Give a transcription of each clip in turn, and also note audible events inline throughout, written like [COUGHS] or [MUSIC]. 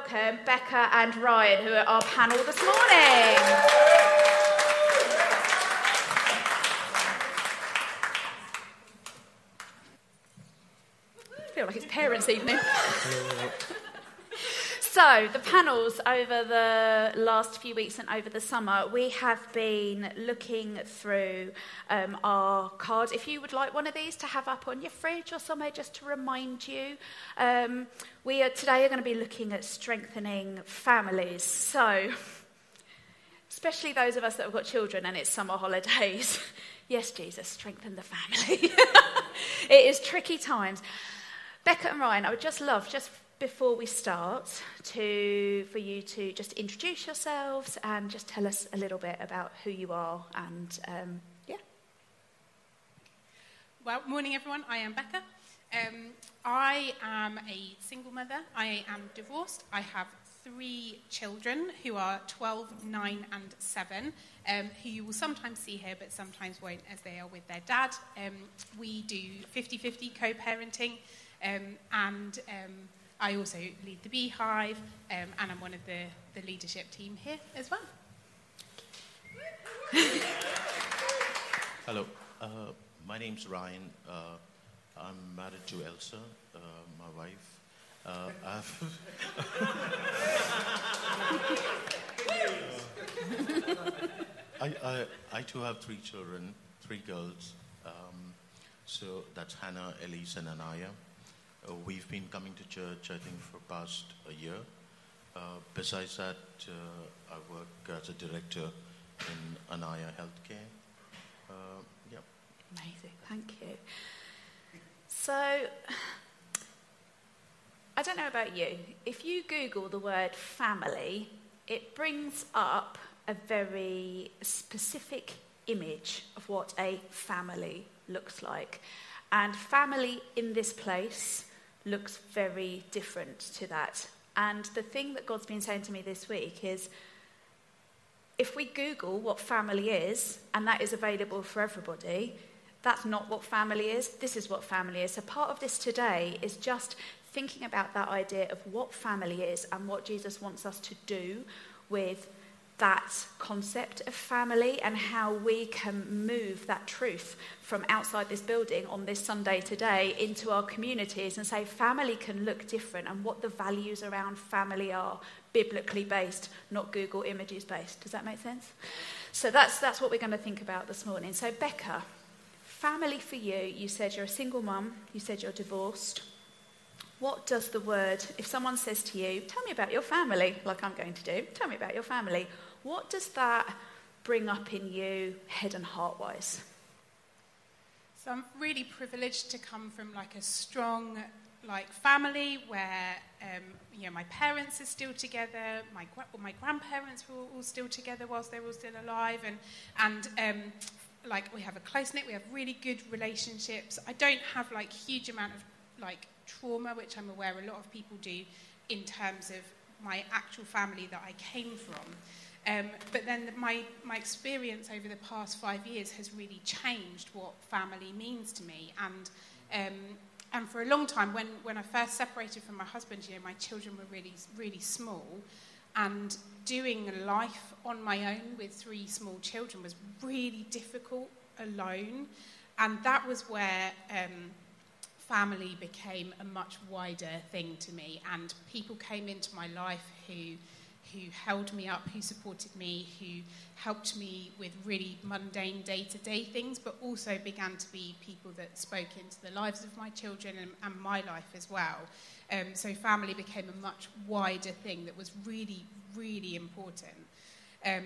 welcome Becca and Ryan, who are our panel this morning. I feel like it's parents' evening. So, the panels over the last few weeks and over the summer, we have been looking through um, our cards. If you would like one of these to have up on your fridge or somewhere just to remind you, um, we are today are going to be looking at strengthening families. So, especially those of us that have got children and it's summer holidays. [LAUGHS] yes, Jesus, strengthen the family. [LAUGHS] it is tricky times. Becca and Ryan, I would just love, just before we start, to, for you to just introduce yourselves and just tell us a little bit about who you are and um, yeah. Well, morning everyone. I am Becca. Um, I am a single mother. I am divorced. I have three children who are 12, 9, and 7, um, who you will sometimes see here, but sometimes won't as they are with their dad. Um, we do 50 50 co parenting, um, and um, I also lead the Beehive, um, and I'm one of the, the leadership team here as well. Hello, uh, my name's Ryan. Uh, I'm married to Elsa, uh, my wife. Uh, [LAUGHS] I, I, I too have three children, three girls. Um, so that's Hannah, Elise, and Anaya. Uh, we've been coming to church, I think, for past a year. Uh, besides that, uh, I work as a director in Anaya Healthcare. Uh, yep. Amazing, thank you. So, I don't know about you. If you Google the word family, it brings up a very specific image of what a family looks like. And family in this place looks very different to that. And the thing that God's been saying to me this week is if we Google what family is, and that is available for everybody, that's not what family is. This is what family is. So, part of this today is just thinking about that idea of what family is and what Jesus wants us to do with that concept of family and how we can move that truth from outside this building on this Sunday today into our communities and say family can look different and what the values around family are biblically based, not Google images based. Does that make sense? So that's, that's what we're going to think about this morning. So, Becca, family for you, you said you're a single mum, you said you're divorced. What does the word, if someone says to you, tell me about your family, like I'm going to do, tell me about your family, what does that bring up in you, head and heart wise? So I'm really privileged to come from like a strong like family where um, you know my parents are still together, my my grandparents were all still together whilst they were still alive, and and um, like we have a close knit, we have really good relationships. I don't have like huge amount of like trauma, which I'm aware a lot of people do, in terms of my actual family that I came from. Um, but then the, my, my experience over the past five years has really changed what family means to me. And, um, and for a long time, when, when I first separated from my husband, you know, my children were really, really small. And doing life on my own with three small children was really difficult alone. And that was where um, family became a much wider thing to me. And people came into my life who who held me up, who supported me, who helped me with really mundane day to day things, but also began to be people that spoke into the lives of my children and, and my life as well. Um, so family became a much wider thing that was really, really important. Um,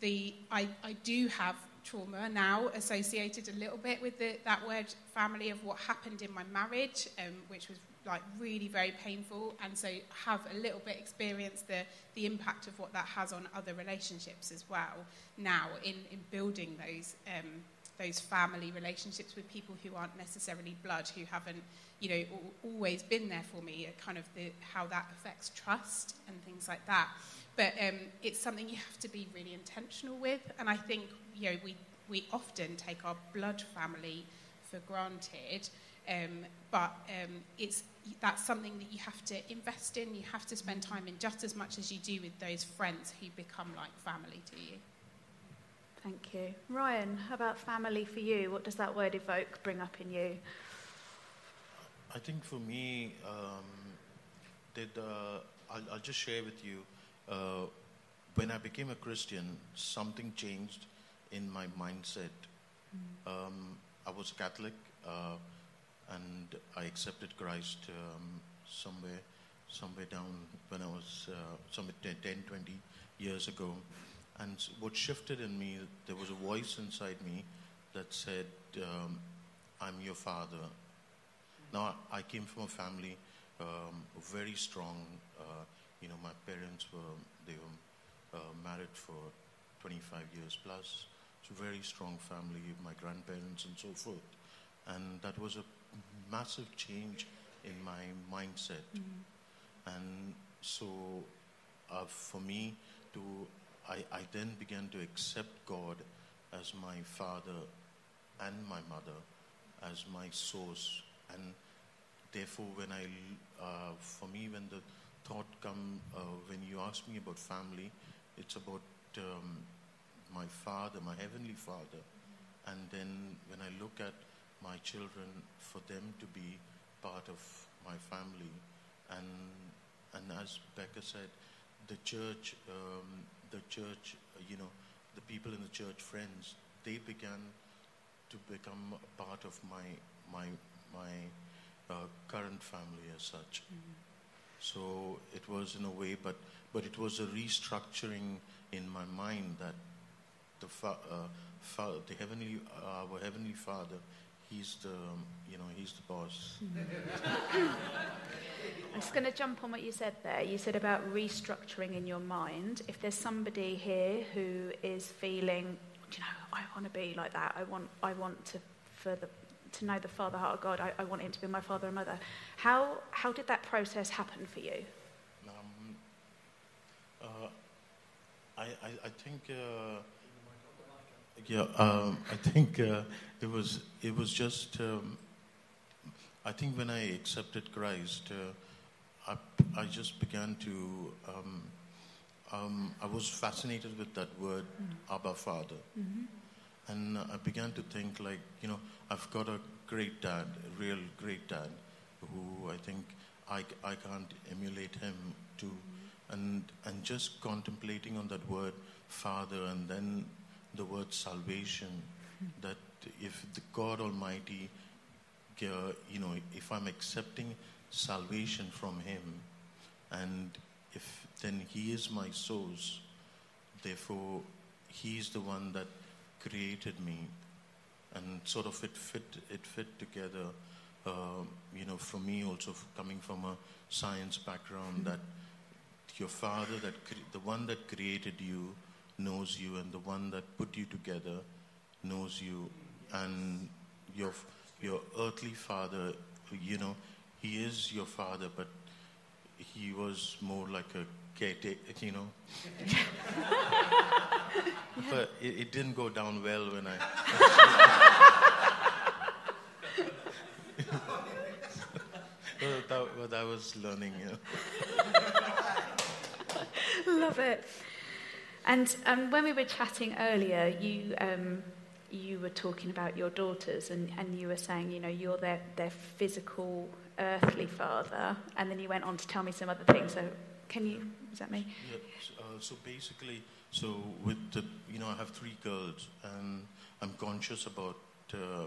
the, I, I do have trauma now associated a little bit with the, that word family of what happened in my marriage, um, which was like really very painful, and so have a little bit experienced the the impact of what that has on other relationships as well. Now in in building those. Um, those family relationships with people who aren't necessarily blood, who haven't, you know, always been there for me, kind of the, how that affects trust and things like that. But um, it's something you have to be really intentional with, and I think, you know, we we often take our blood family for granted. Um, but um, it's that's something that you have to invest in. You have to spend time in just as much as you do with those friends who become like family to you. Thank you. Ryan, how about family for you? What does that word evoke, bring up in you? I think for me, um, did uh, I'll, I'll, just share with you. Uh, when I became a Christian, something changed in my mindset. Mm. Um, I was Catholic, uh, and I accepted Christ um, somewhere, somewhere down when I was uh, somewhere 10, 10, 20 years ago. And what shifted in me, there was a voice inside me that said, um, I'm your father. Now, I came from a family um, very strong. Uh, you know, my parents were, they were uh, married for 25 years plus. It's a very strong family, my grandparents and so forth. And that was a massive change in my mindset. Mm-hmm. And so, uh, for me to I, I then began to accept God as my father and my mother, as my source. And therefore, when I, uh, for me, when the thought come, uh, when you ask me about family, it's about um, my father, my heavenly father. And then when I look at my children, for them to be part of my family, and and as Becca said, the church um, the church, you know, the people in the church, friends, they began to become a part of my my my uh, current family as such. Mm-hmm. So it was in a way, but but it was a restructuring in my mind that the fa- uh, fa- the heavenly uh, our heavenly Father he's the, you know, he's the boss. [LAUGHS] I'm just going to jump on what you said there. You said about restructuring in your mind. If there's somebody here who is feeling, you know, I want to be like that. I want, I want to, for the, to know the Father heart of God. I, I want Him to be my father and mother. How, how did that process happen for you? Um, uh, I, I, I think. Uh, yeah, um, I think uh, it was it was just. Um, I think when I accepted Christ, uh, I I just began to. Um, um I was fascinated with that word, mm. Abba Father, mm-hmm. and I began to think like you know I've got a great dad, a real great dad, who I think I I can't emulate him to, mm-hmm. and and just contemplating on that word Father, and then the word salvation, that if the God Almighty, uh, you know, if I'm accepting salvation from Him, and if then He is my source, therefore He is the one that created me, and sort of it fit it fit together. Uh, you know, for me also coming from a science background, that your Father, that cre- the one that created you knows you, and the one that put you together knows you, and your your earthly father, you know, he is your father, but he was more like a caretaker, you know. [LAUGHS] but it, it, didn't go down well when I. [LAUGHS] that, what I was learning. You [LAUGHS] Love it. And um, when we were chatting earlier, you, um, you were talking about your daughters, and, and you were saying, you know, you're their, their physical, earthly father, and then you went on to tell me some other things. So, can you, is that me? Yeah, uh, so basically, so with the, you know, I have three girls, and I'm conscious about, uh,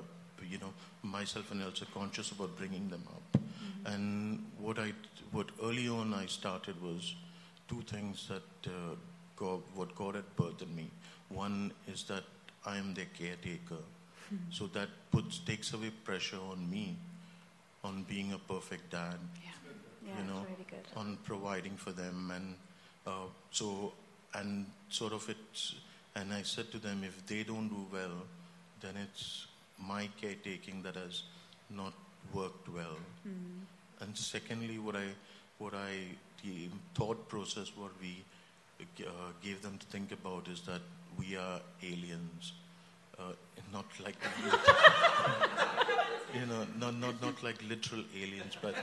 you know, myself and Elsa conscious about bringing them up. Mm-hmm. And what I, what early on I started was two things that uh, God, what God had birthed in me. One is that I am their caretaker. Mm-hmm. So that puts takes away pressure on me on being a perfect dad. Yeah. Yeah, you know, really on providing for them and uh, so and sort of it's and I said to them if they don't do well then it's my caretaking that has not worked well. Mm. And secondly what I what I the thought process what we uh, gave them to think about is that we are aliens. uh, not like [LAUGHS] you know, not, not, not like literal aliens, but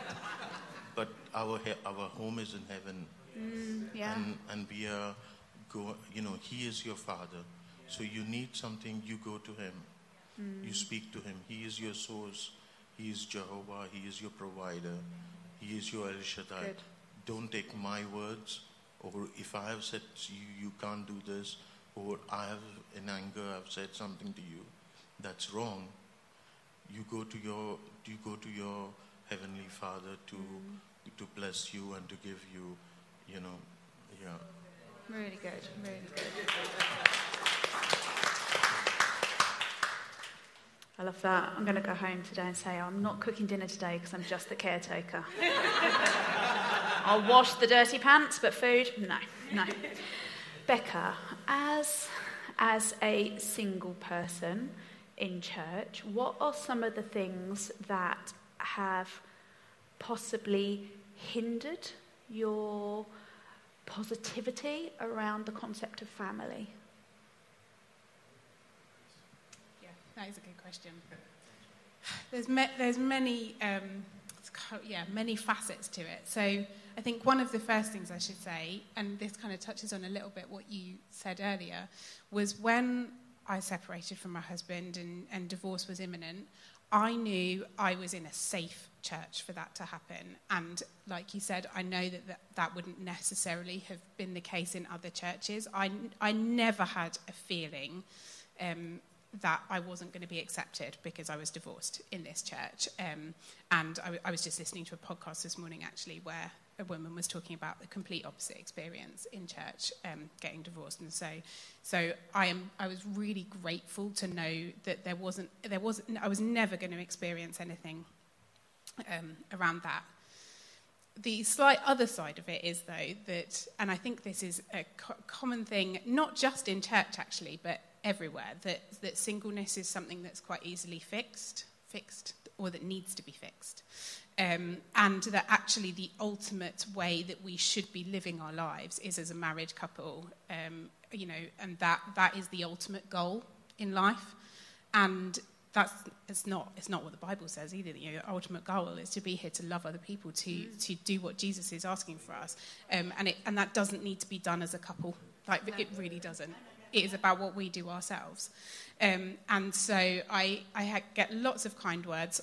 but our he- our home is in heaven, Mm, yeah. and and we are go. You know, He is your Father, so you need something, you go to Him, you speak to Him. He is your source. He is Jehovah. He is your provider. He is your El Shaddai. Good. Don't take my words, or if I have said to you, you can't do this, or I have in anger I've said something to you, that's wrong. You go to your you go to your heavenly Father to mm-hmm. to bless you and to give you, you know, yeah. Really good, really good. I love that. I'm going to go home today and say, I'm not cooking dinner today because I'm just the caretaker. [LAUGHS] I'll wash the dirty pants, but food, no, no. Becca, as, as a single person in church, what are some of the things that have possibly hindered your positivity around the concept of family? Yeah, that is a good question. There's there's many um, yeah many facets to it. So I think one of the first things I should say, and this kind of touches on a little bit what you said earlier, was when I separated from my husband and, and divorce was imminent. I knew I was in a safe church for that to happen. And like you said, I know that that, that wouldn't necessarily have been the case in other churches. I, I never had a feeling um, that I wasn't going to be accepted because I was divorced in this church. Um, and I, I was just listening to a podcast this morning, actually, where a woman was talking about the complete opposite experience in church, um, getting divorced. And so, so I am. I was really grateful to know that there wasn't. There wasn't. I was never going to experience anything um, around that. The slight other side of it is, though, that, and I think this is a co- common thing, not just in church actually, but everywhere, that, that singleness is something that's quite easily fixed, fixed, or that needs to be fixed. Um, and that actually the ultimate way that we should be living our lives is as a married couple, um, you know, and that, that is the ultimate goal in life. And that's it's not it's not what the Bible says either. You know, your ultimate goal is to be here to love other people, to to do what Jesus is asking for us, um, and it and that doesn't need to be done as a couple. Like it really doesn't. It is about what we do ourselves, um, and so I I get lots of kind words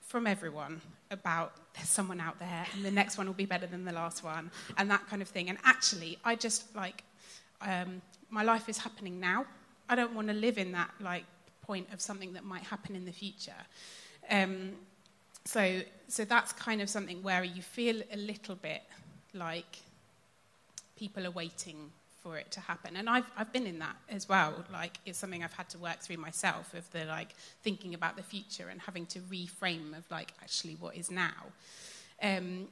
from everyone about there's someone out there and the next one will be better than the last one and that kind of thing. And actually, I just like um, my life is happening now. I don't want to live in that like point of something that might happen in the future. Um, so, so that's kind of something where you feel a little bit like people are waiting for it to happen. And I've, I've been in that as well. Like, it's something I've had to work through myself of the like thinking about the future and having to reframe of like actually what is now. Um,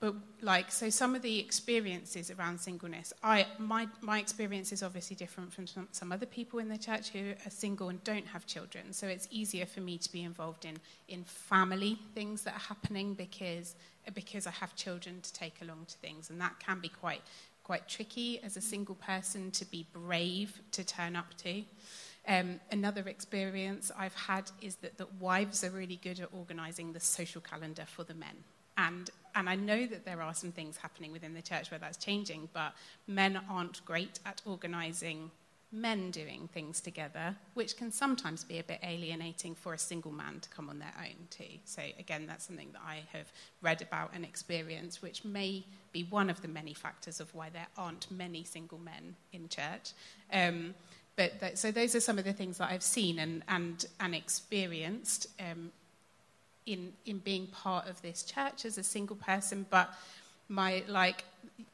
but like so some of the experiences around singleness i my my experience is obviously different from some, some other people in the church who are single and don't have children so it's easier for me to be involved in in family things that are happening because because i have children to take along to things and that can be quite quite tricky as a single person to be brave to turn up to um, another experience I've had is that, that wives are really good at organising the social calendar for the men. And, and I know that there are some things happening within the church where that's changing, but men aren't great at organising men doing things together, which can sometimes be a bit alienating for a single man to come on their own too. So again, that's something that I have read about and experienced, which may be one of the many factors of why there aren't many single men in church. Um, but that, so those are some of the things that I've seen and, and, and experienced um, in, in being part of this church as a single person. But my, like,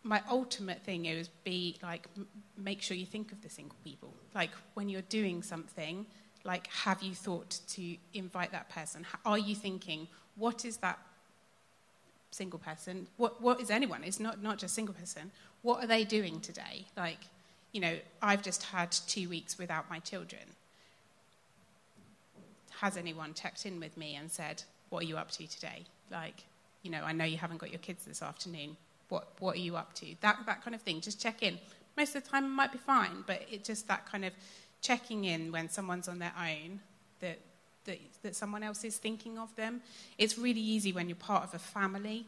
my ultimate thing is be like, m- make sure you think of the single people. Like, when you're doing something, like, have you thought to invite that person? Are you thinking, what is that single person? What, what is anyone? It's not, not just single person. What are they doing today? Like, you know, I've just had two weeks without my children. Has anyone checked in with me and said, What are you up to today? Like, you know, I know you haven't got your kids this afternoon. What, what are you up to? That, that kind of thing. Just check in. Most of the time, it might be fine, but it just that kind of checking in when someone's on their own that, that, that someone else is thinking of them. It's really easy when you're part of a family,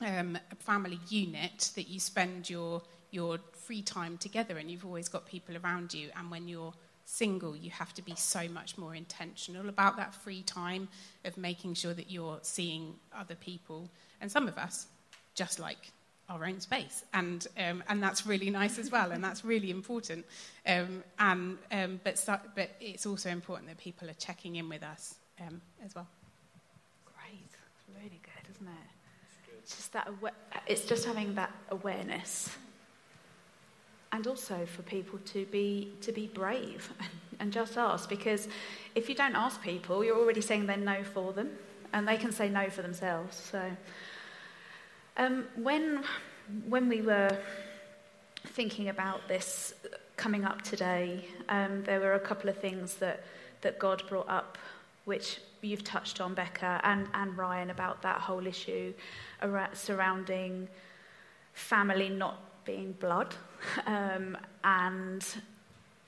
um, a family unit, that you spend your, your free time together and you've always got people around you. And when you're single, you have to be so much more intentional about that free time of making sure that you're seeing other people. And some of us just like our own space, and um, and that's really nice as well, and that's really important. Um, and um, but so, but it's also important that people are checking in with us um, as well. Great, really good, isn't it? It's just that it's just having that awareness, and also for people to be to be brave [LAUGHS] and, just ask, because if you don't ask people, you're already saying they're no for them, and they can say no for themselves. So. Um, when, when we were thinking about this coming up today, um, there were a couple of things that, that God brought up, which you've touched on, Becca and, and Ryan, about that whole issue surrounding family not being blood, um, and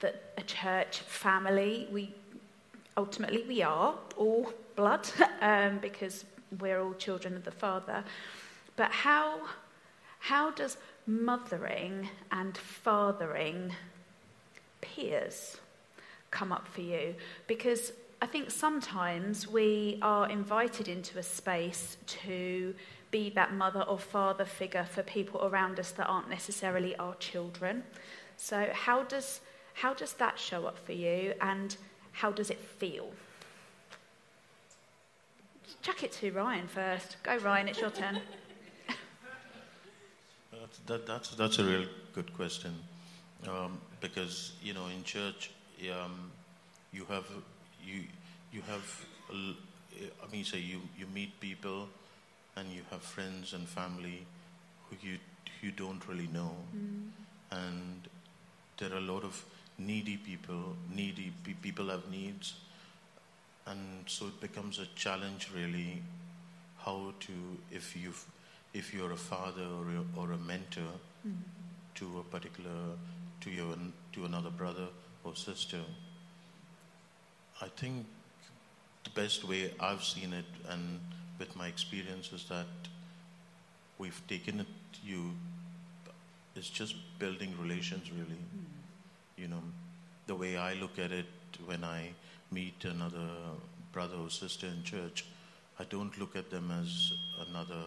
that a church family, we ultimately we are all blood [LAUGHS] um, because we're all children of the Father. But how, how does mothering and fathering peers come up for you? Because I think sometimes we are invited into a space to be that mother or father figure for people around us that aren't necessarily our children. So, how does, how does that show up for you and how does it feel? Chuck it to Ryan first. Go, Ryan, it's your turn. [LAUGHS] That's, that, that's, that's a real good question. Um, because, you know, in church, um, you have, you, you have, I mean, say you, you meet people and you have friends and family who you, you don't really know. Mm. And there are a lot of needy people, needy pe- people have needs. And so it becomes a challenge, really, how to, if you've if you're a father or a, or a mentor mm-hmm. to a particular to your to another brother or sister i think the best way i've seen it and with my experience is that we've taken it you it's just building relations really mm-hmm. you know the way i look at it when i meet another brother or sister in church i don't look at them as another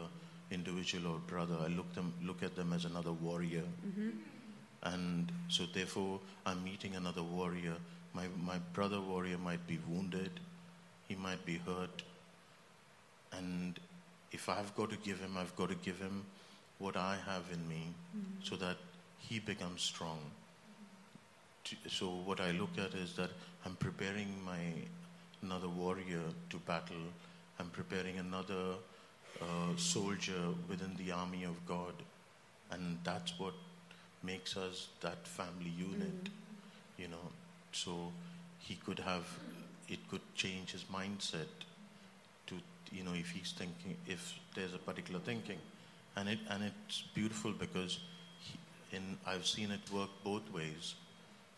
individual or brother. I look them look at them as another warrior, mm-hmm. and so therefore I'm meeting another warrior. My my brother warrior might be wounded, he might be hurt, and if I've got to give him, I've got to give him what I have in me, mm-hmm. so that he becomes strong. So what I look at is that I'm preparing my another warrior to battle. I'm preparing another uh, soldier within the army of God. And that's what makes us that family unit, mm. you know. So he could have, it could change his mindset you know, if he's thinking, if there's a particular thinking. And, it, and it's beautiful because he, in, I've seen it work both ways,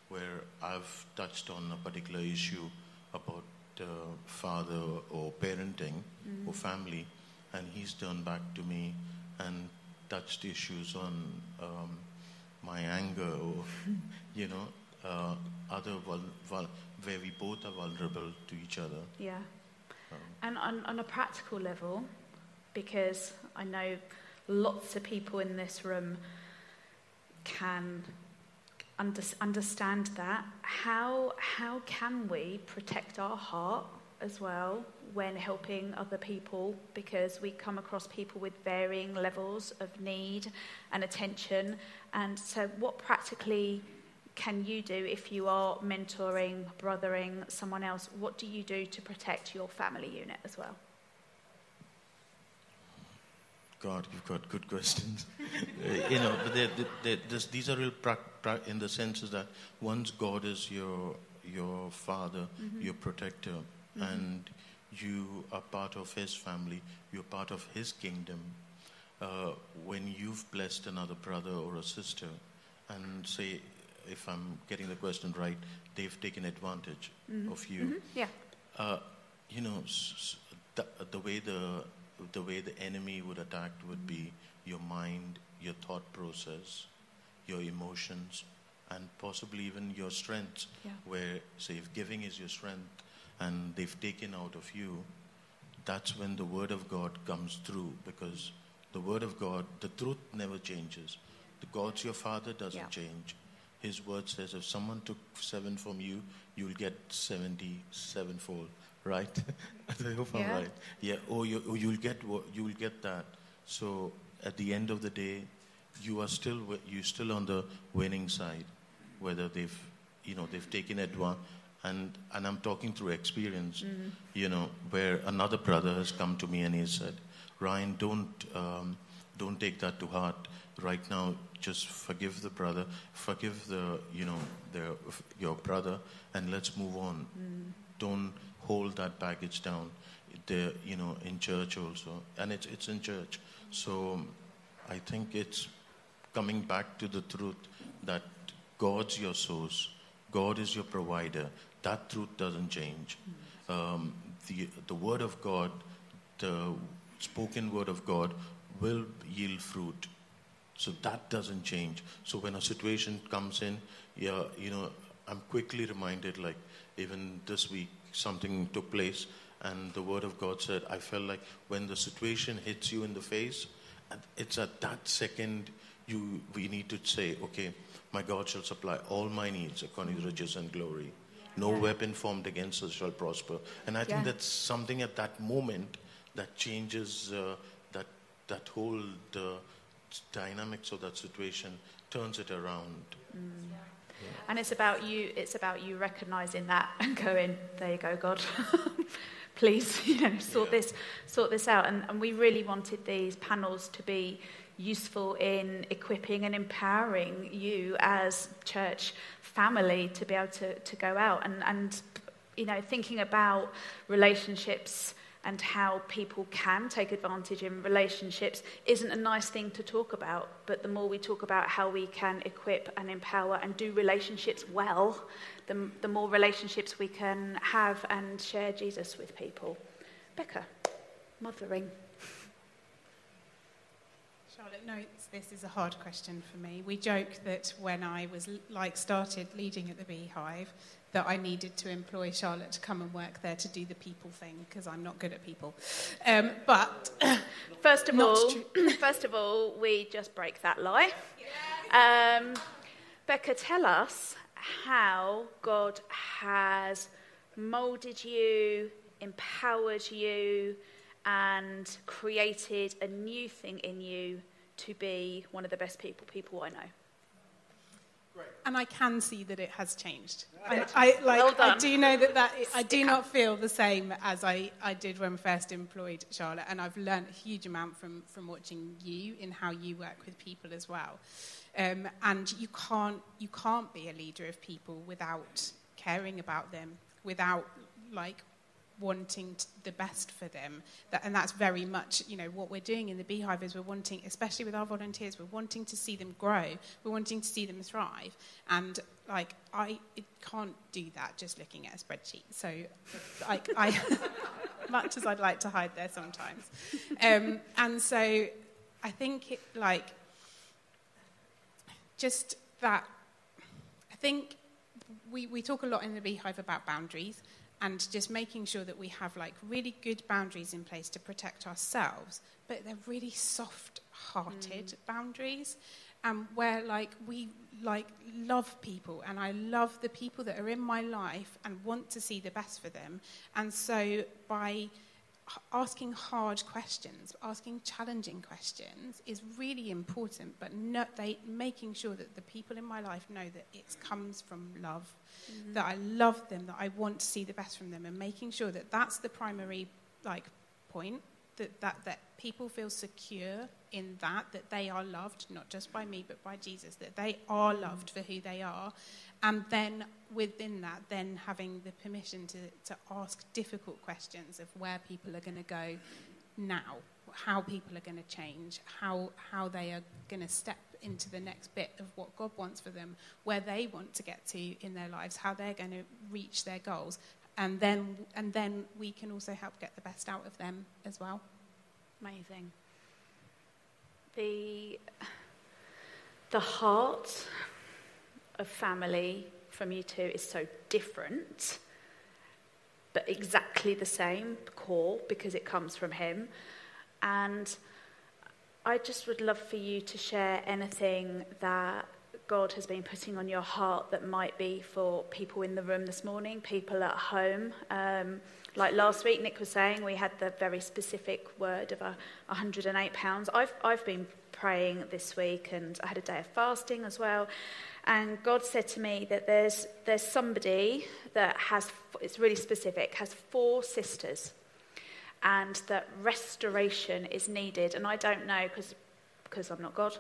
where I've touched on a particular issue about uh, father or parenting mm. or family, and he's turned back to me and touched issues on um, my anger or, [LAUGHS] you know, uh, other vul- vul- where we both are vulnerable to each other. Yeah. And on, on a practical level, because I know lots of people in this room can under, understand that, how, how can we protect our heart as well when helping other people because we come across people with varying levels of need and attention. And so, what practically can you do if you are mentoring, brothering someone else? What do you do to protect your family unit as well? God, you've got good questions. [LAUGHS] uh, you know, but they're, they're, this, these are real pra- pra- in the sense that once God is your your father, mm-hmm. your protector, mm-hmm. and you are part of his family, you're part of his kingdom. Uh, when you've blessed another brother or a sister, and say, if I'm getting the question right, they've taken advantage Mhm. of you. Mhm. Yeah. Uh, you know, s- s- the, the way the the way the enemy would attack would be your mind, your thought process, your emotions, and possibly even your strengths. Yeah. Where, say, if giving is your strength, and they've taken out of you, that's when the word of God comes through. Because the word of God, the truth never changes. The God's your Father doesn't Yeah. change. His word says, if someone took seven from you, you'll get seventy-sevenfold. Right? [LAUGHS] I hope I'm right. Yeah. Or, you, or you'll get what you'll get that. So at the end of the day, you are still you're still on the winning side, whether they've you know they've taken advantage. And and I'm talking through experience. Mm-hmm. You know where another brother has come to me and he said, Ryan, don't um, don't take that to heart right now. Just forgive the brother, forgive the you know the your brother, and let's move on. Don't hold that baggage down. The you know in church also, and it's it's in church. So I think it's coming back to the truth that God's your source, God is your provider. That truth doesn't change. Um, the the word of God, the spoken word of God, will yield fruit. So that doesn't change. So when a situation comes in, yeah, you know, I'm quickly reminded, like even this week, something took place, and the Word of God said, I felt like when the situation hits you in the face, it's at that second you we need to say, okay, my God shall supply all my needs according to riches and glory. No Yeah. weapon formed against us shall prosper. And I think that's something at that moment that changes uh, that that whole uh, dynamics of that situation, turns it around. Mm. And it's about you. It's about you recognizing that and going, "There you go, God. [LAUGHS] Please, [LAUGHS] you know, sort Yeah. this, sort this out." And, and we really wanted these panels to be useful in equipping and empowering you as church family to be able to, to go out and, and you know thinking about relationships and how people can take advantage in relationships isn't a nice thing to talk about. But the more we talk about how we can equip and empower and do relationships well, the, the more relationships we can have and share Jesus with people. Becca, mothering. Charlotte notes this is a hard question for me. We joke that when I was like started leading at the Beehive, that I needed to employ Charlotte to come and work there to do the people thing because I'm not good at people. Um, but [LAUGHS] First of all, true. [COUGHS] first of all, we just break that lie. Um, Becca, tell us how God has molded you, empowered you, and created a new thing in you to be one of the best people people I know. And I can see that it has changed. I, I like. Well I do know that that I do Stick not feel the same as I, I did when first employed Charlotte, and I've learned a huge amount from from watching you in how you work with people as well. Um, and you can't you can't be a leader of people without caring about them, without like wanting t- the best for them. That, and that's very much, you know, what we're doing in the Beehive is we're wanting, especially with our volunteers, we're wanting to see them grow. We're wanting to see them thrive. And like, I can't do that just looking at a spreadsheet. So, like, I, [LAUGHS] much as I'd like to hide there sometimes. Um, and so, I think it, like, just that, I think we, we talk a lot in the Beehive about boundaries and just making sure that we have like really good boundaries in place to protect ourselves, but they're really soft-hearted boundaries, um, where like we like love people, and I love the people that are in my life and want to see the best for them, and so by asking hard questions, asking challenging questions is really important, but no, they, making sure that the people in my life know that it comes from love, mm-hmm. that I love them, that I want to see the best from them, and making sure that that's the primary like point, that, that, that people feel secure in that, that they are loved, not just by me, but by Jesus, that they are loved for who they are. And then within that, then having the permission to, to ask difficult questions of where people are going to go now, how people are going to change, how, how they are going to step into the next bit of what God wants for them, where they want to get to in their lives, how they're going to reach their goals. And then, and then we can also help get the best out of them as well. Amazing. The, the heart of family from you two is so different, but exactly the same core because it comes from him. And I just would love for you to share anything that God has been putting on your heart that might be for people in the room this morning, people at home. Um, like last week, Nick was saying, we had the very specific word of a £108. I've, I've been praying this week and I had a day of fasting as well. And God said to me that there's, there's somebody that has, it's really specific, has four sisters and that restoration is needed. And I don't know, because because I'm not God.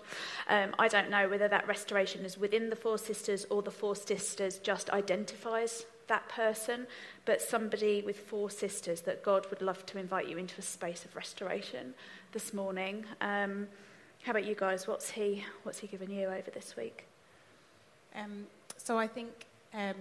Um, I don't know whether that restoration is within the Four Sisters or the Four Sisters just identifies that person, but somebody with four sisters that God would love to invite you into a space of restoration this morning. Um, how about you guys? What's he, what's he given you over this week? Um, so I think um,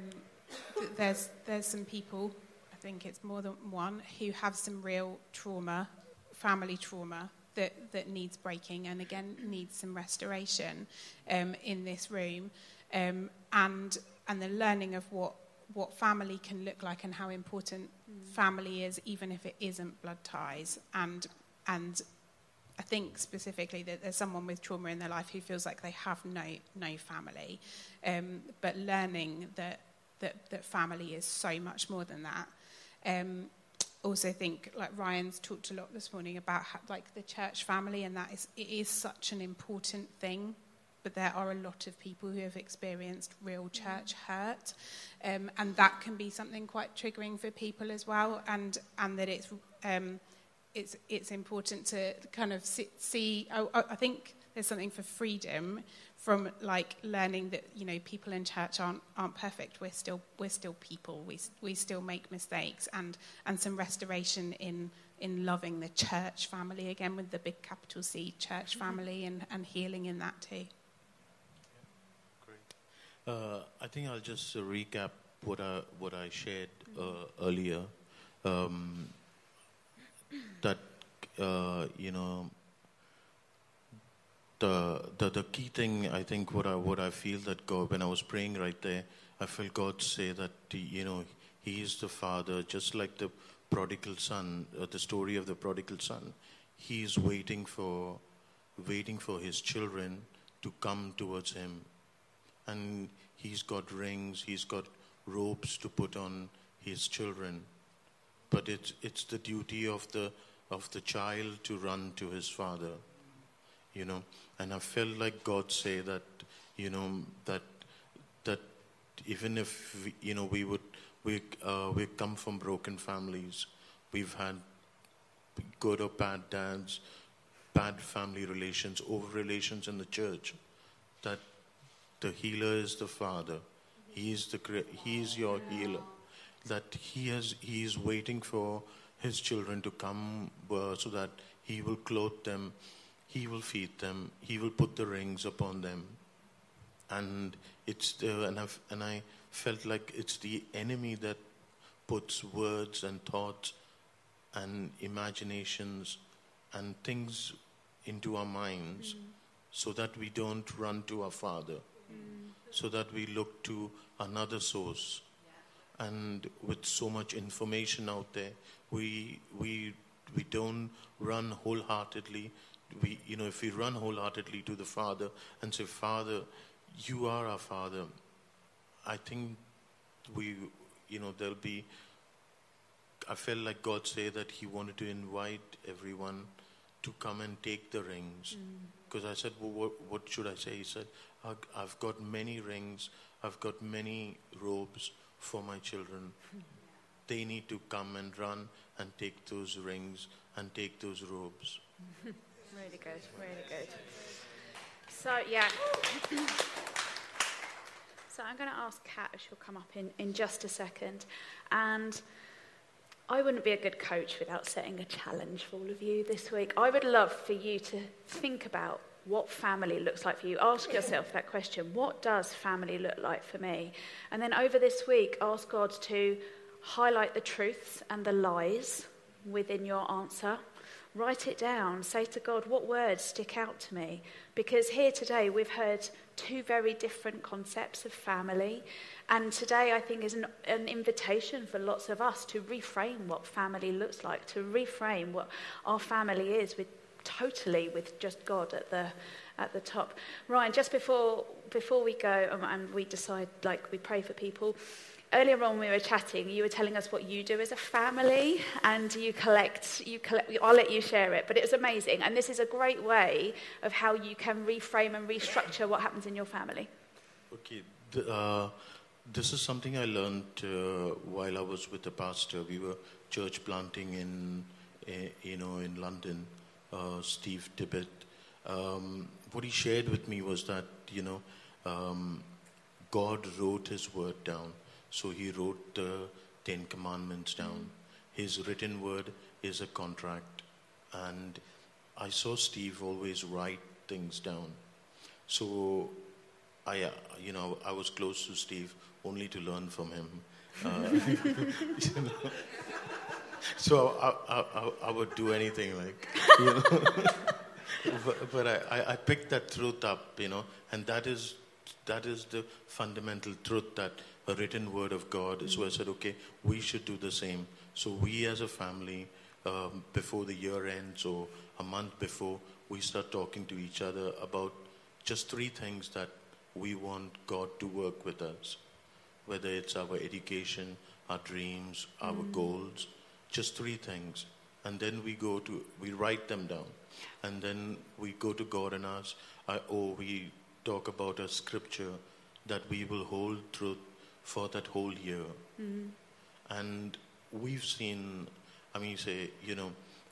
th- there's there's some people, I think it's more than one, who have some real trauma, family trauma that that needs breaking, and again needs some restoration um, in this room, um, and and the learning of what what family can look like and how important mm. family is, even if it isn't blood ties, and and I think specifically that there's someone with trauma in their life who feels like they have no no family, um, but learning that, that that family is so much more than that. Um, also think like Ryan's talked a lot this morning about how, like the church family, and that is it is such an important thing. But there are a lot of people who have experienced real church hurt, um, and that can be something quite triggering for people as well. And and that it's um, it's, it's important to kind of see, see oh, I think there's something for freedom from like learning that you know people in church aren't aren't perfect. We're still we're still people. We we still make mistakes and and some restoration in in loving the church family again with the big capital C church mm-hmm. family and and healing in that too. Great. Uh, I think I'll just recap what I what I shared uh, earlier. Um, that uh, you know the, the the key thing I think what I what I feel that God when I was praying right there I felt God say that you know He is the Father just like the prodigal son uh, the story of the prodigal son. He is waiting for waiting for His children to come towards Him. And He's got rings He's got robes to put on His children. But it's, it's the duty of the, of the child to run to his father, you know. And I felt like God say that, you know, that, that even if, we, you know, we would, we, uh, we come from broken families, we've had good or bad dads, bad family relations, over relations in the church, that the healer is the father. He is the he is your healer that he, has, he is waiting for his children to come uh, so that he will clothe them, he will feed them, he will put the rings upon them. And, it's the, and, I've, and I felt like it's the enemy that puts words and thoughts and imaginations and things into our minds mm. so that we don't run to our Father, mm. so that we look to another source and with so much information out there, we we we don't run wholeheartedly. We you know if we run wholeheartedly to the Father and say, Father, you are our Father. I think we you know there'll be. I felt like God say that He wanted to invite everyone to come and take the rings. Because mm. I said, well, what, what should I say? He said, I've got many rings. I've got many robes for my children. [LAUGHS] They need to come and run and take those rings and take those robes. [LAUGHS] really good, really good. So, yeah. so, I'm going to ask Kat if she'll come up in, in just a second. And I wouldn't be a good coach without setting a challenge for all of you this week. I would love for you to think about what family looks like for you. Ask yourself that question what does family look like for me? And then over this week, ask God to highlight the truths and the lies within your answer. Write it down. Say to God, what words stick out to me? Because here today we've heard two very different concepts of family. And today I think is an, an invitation for lots of us to reframe what family looks like, to reframe what our family is with totally with just God at the at the top. Ryan, just before before we go um, and we decide, like we pray for people, earlier on we were chatting, you were telling us what you do as a family, and you collect, you collect. I'll let you share it, but it was amazing, and this is a great way of how you can reframe and restructure what happens in your family. Okay, the, uh, this is something I learned uh, while I was with the pastor. We were church planting in, uh, you know, in London. Uh, Steve Tibbert. Um, what he shared with me was that you know. Um, God wrote his word down. So he wrote the Ten Commandments down. His written word is a contract. And I saw Steve always write things down. So I, uh, you know, I was close to Steve only to learn from him. Uh, [LAUGHS] you know. So I, I, I, would do anything like, you know. [LAUGHS] but, but I, I picked that truth up, you know, and that is that is the fundamental truth that a written word of God is where I said, okay, we should do the same. So we as a family, um, before the year ends or a month before, we start talking to each other about just three things that we want God to work with us. Whether it's our education, our dreams, our mm. goals, just three things. And then we go to, we write them down. And then we go to God and ask, uh, or we talk about a scripture that we will hold truth for that whole year. Mm-hmm. And we've seen, I mean, you say, you know,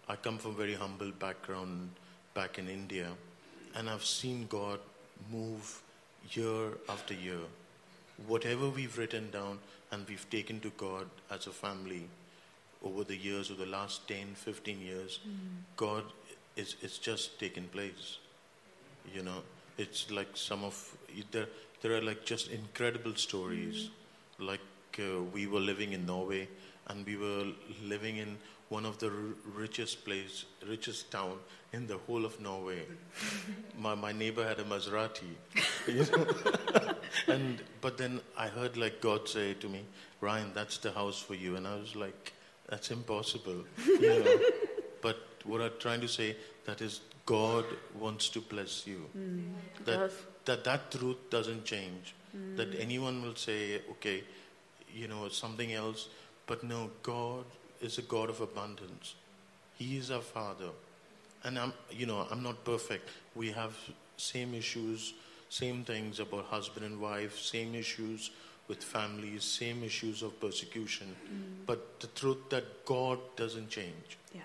I come from a very humble background back in India, and I've seen God move year after year. Whatever we've written down and we've taken to God as a family over the years, over the last 10, 15 years, mm-hmm. God is, is just taken place. You know, it's like some of, there, there are like just incredible stories. Mm-hmm like uh, we were living in Norway and we were living in one of the r- richest place, richest town in the whole of Norway. [LAUGHS] my, my neighbor had a Maserati, [LAUGHS] you know? [LAUGHS] and but then I heard like God say to me, Ryan, that's the house for you, and I was like, that's impossible, you know. but what I'm trying to say that is God wants to bless you. Mm, that, that that truth doesn't change mm. that anyone will say, okay, you know, something else. But no, God is a God of abundance. He is our Father. And I'm, you know, I'm not perfect. We have same issues, same things about husband and wife, same issues with families, same issues of persecution. Mm. But the truth that God doesn't change. Yeah.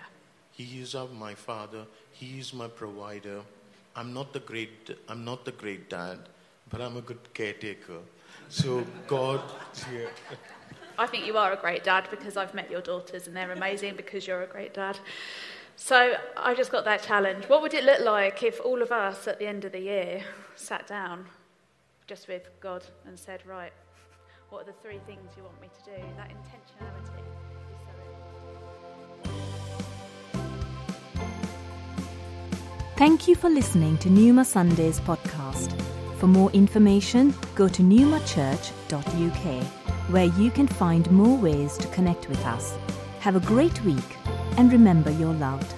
He is our, my Father. He is my provider. I'm not the great. I'm not the great dad but I'm a good caretaker. So God, yeah. I think you are a great dad because I've met your daughters and they're amazing because you're a great dad. So I just got that challenge. What would it look like if all of us at the end of the year sat down just with God and said, right, what are the three things you want me to do? That intentionality. Thank you for listening to Newma Sundays podcast. For more information, go to newmachurch.uk, where you can find more ways to connect with us. Have a great week, and remember you're loved.